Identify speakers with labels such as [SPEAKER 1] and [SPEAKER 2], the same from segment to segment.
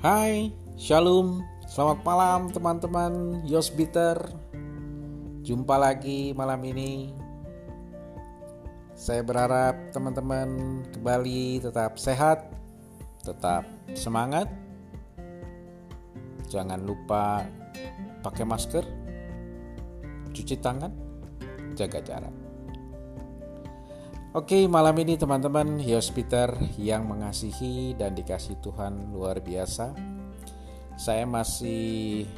[SPEAKER 1] Hai, Shalom, selamat malam teman-teman. Yos Bitter. Jumpa lagi malam ini. Saya berharap teman-teman kembali tetap sehat Tetap semangat. Jangan lupa pakai masker Cuci tangan Jaga jarak Oke, malam ini teman-teman Peter yang mengasihi dan dikasih Tuhan luar biasa. Saya masih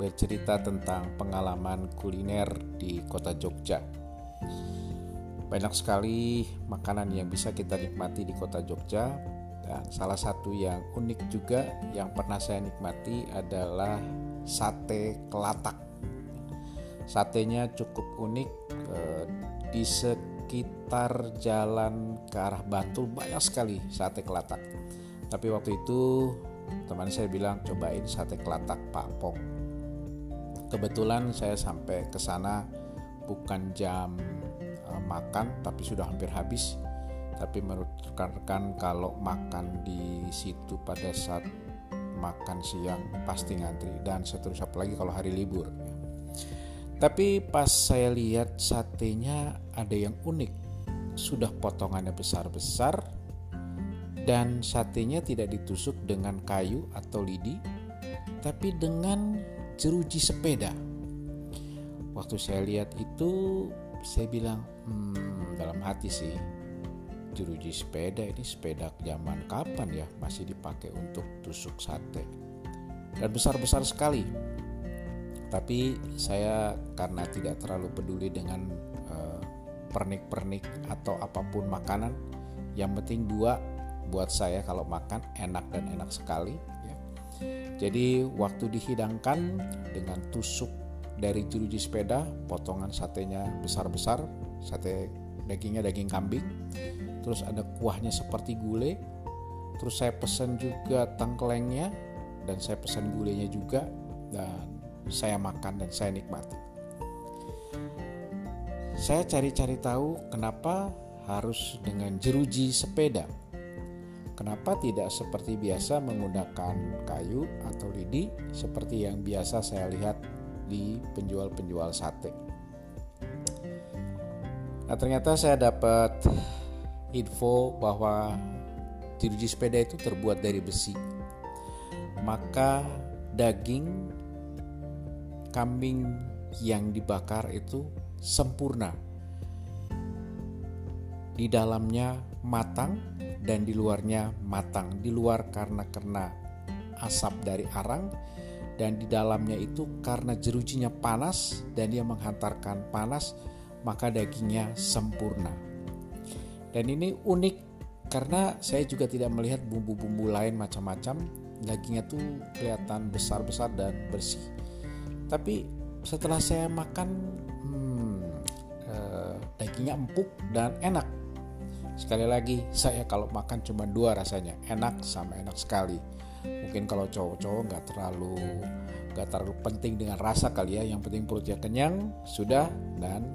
[SPEAKER 1] bercerita tentang pengalaman kuliner di kota Jogja. Banyak sekali makanan yang bisa kita nikmati di kota Jogja dan salah satu yang unik juga yang pernah saya nikmati adalah sate kelatak. Satenya cukup unik eh, di sekitar jalan ke arah Bantul banyak sekali sate kelatak. Tapi waktu itu teman saya bilang cobain sate kelatak Pak Pong. Kebetulan saya sampai ke sana bukan jam uh, makan tapi sudah hampir habis. Tapi menurut rekan-rekan kalau makan di situ pada saat makan siang pasti ngantri dan seterusnya apalagi kalau hari libur. Tapi pas saya lihat satenya ada yang unik. Sudah potongannya besar-besar dan satenya tidak ditusuk dengan kayu atau lidi, tapi dengan jeruji sepeda. Waktu saya lihat itu, saya bilang, hmm, dalam hati sih, jeruji sepeda ini sepeda zaman kapan ya masih dipakai untuk tusuk sate. Dan besar-besar sekali tapi saya karena tidak terlalu peduli dengan uh, pernik-pernik atau apa pun makanan yang penting dua buat saya kalau makan enak dan enak sekali ya. jadi waktu dihidangkan dengan tusuk dari jeruji sepeda potongan satenya besar-besar sate dagingnya daging kambing terus ada kuahnya seperti gulai terus saya pesan juga tengklengnya dan saya pesan gulainya juga dan saya makan dan saya nikmati. Saya cari-cari tahu kenapa harus dengan jeruji sepeda. Kenapa tidak seperti biasa menggunakan kayu atau lidi seperti yang biasa saya lihat di penjual-penjual sate. Nah, ternyata saya dapat info bahwa jeruji sepeda itu terbuat dari besi. Maka daging kambing yang dibakar itu sempurna. Di dalamnya matang dan di luarnya matang. Di luar karena kena asap dari arang dan di dalamnya itu karena jerujinya panas dan dia menghantarkan panas maka dagingnya sempurna. Dan ini unik karena saya juga tidak melihat bumbu-bumbu lain macam-macam. Dagingnya tuh kelihatan besar-besar dan bersih tapi setelah saya makan hmm, eh, dagingnya empuk dan enak. Sekali lagi saya kalau makan cuma dua rasanya enak sama enak sekali. Mungkin kalau cowok-cowok nggak terlalu nggak terlalu penting dengan rasa kali ya. Yang penting perutnya kenyang sudah dan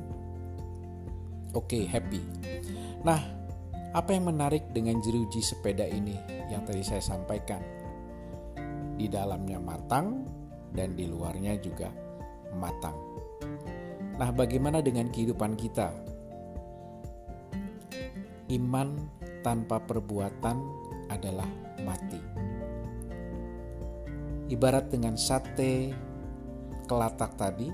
[SPEAKER 1] oke okay, happy. Nah apa yang menarik dengan jeruji sepeda ini yang tadi saya sampaikan? Di dalamnya matang dan di luarnya juga matang. Nah, bagaimana dengan kehidupan kita? Iman tanpa perbuatan adalah mati. Ibarat dengan sate kelatak tadi,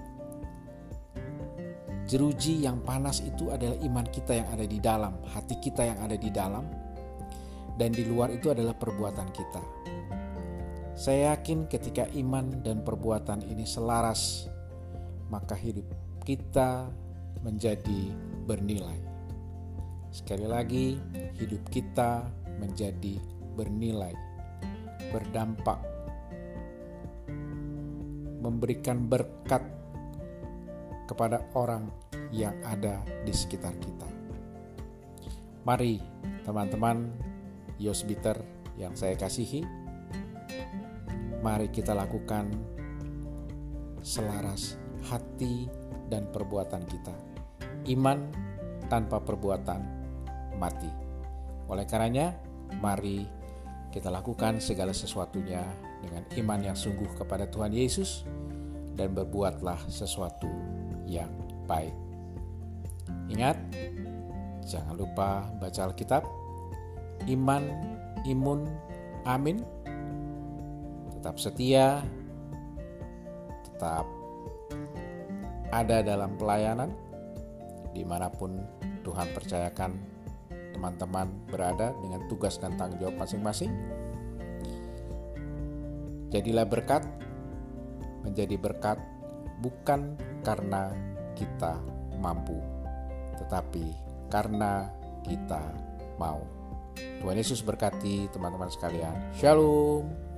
[SPEAKER 1] jeruji yang panas itu adalah iman kita yang ada di dalam, hati kita yang ada di dalam, dan di luar itu adalah perbuatan kita. Saya yakin ketika iman dan perbuatan ini selaras, maka hidup kita menjadi bernilai. Sekali lagi, hidup kita menjadi bernilai, berdampak, memberikan berkat kepada orang yang ada di sekitar kita. Mari, teman-teman Yosbiter yang saya kasihi, mari kita lakukan selaras hati dan perbuatan kita. Iman tanpa perbuatan mati. Oleh karenanya, mari kita lakukan segala sesuatunya dengan iman yang sungguh kepada Tuhan Yesus dan berbuatlah sesuatu yang baik. Ingat, jangan lupa baca Alkitab, iman, imun, amin, tetap setia, tetap ada dalam pelayanan di mana pun Tuhan percayakan teman-teman berada dengan tugas dan tanggung jawab masing-masing. Jadilah berkat, menjadi berkat bukan karena kita mampu, tetapi karena kita mau. Tuhan Yesus berkati teman-teman sekalian. Shalom.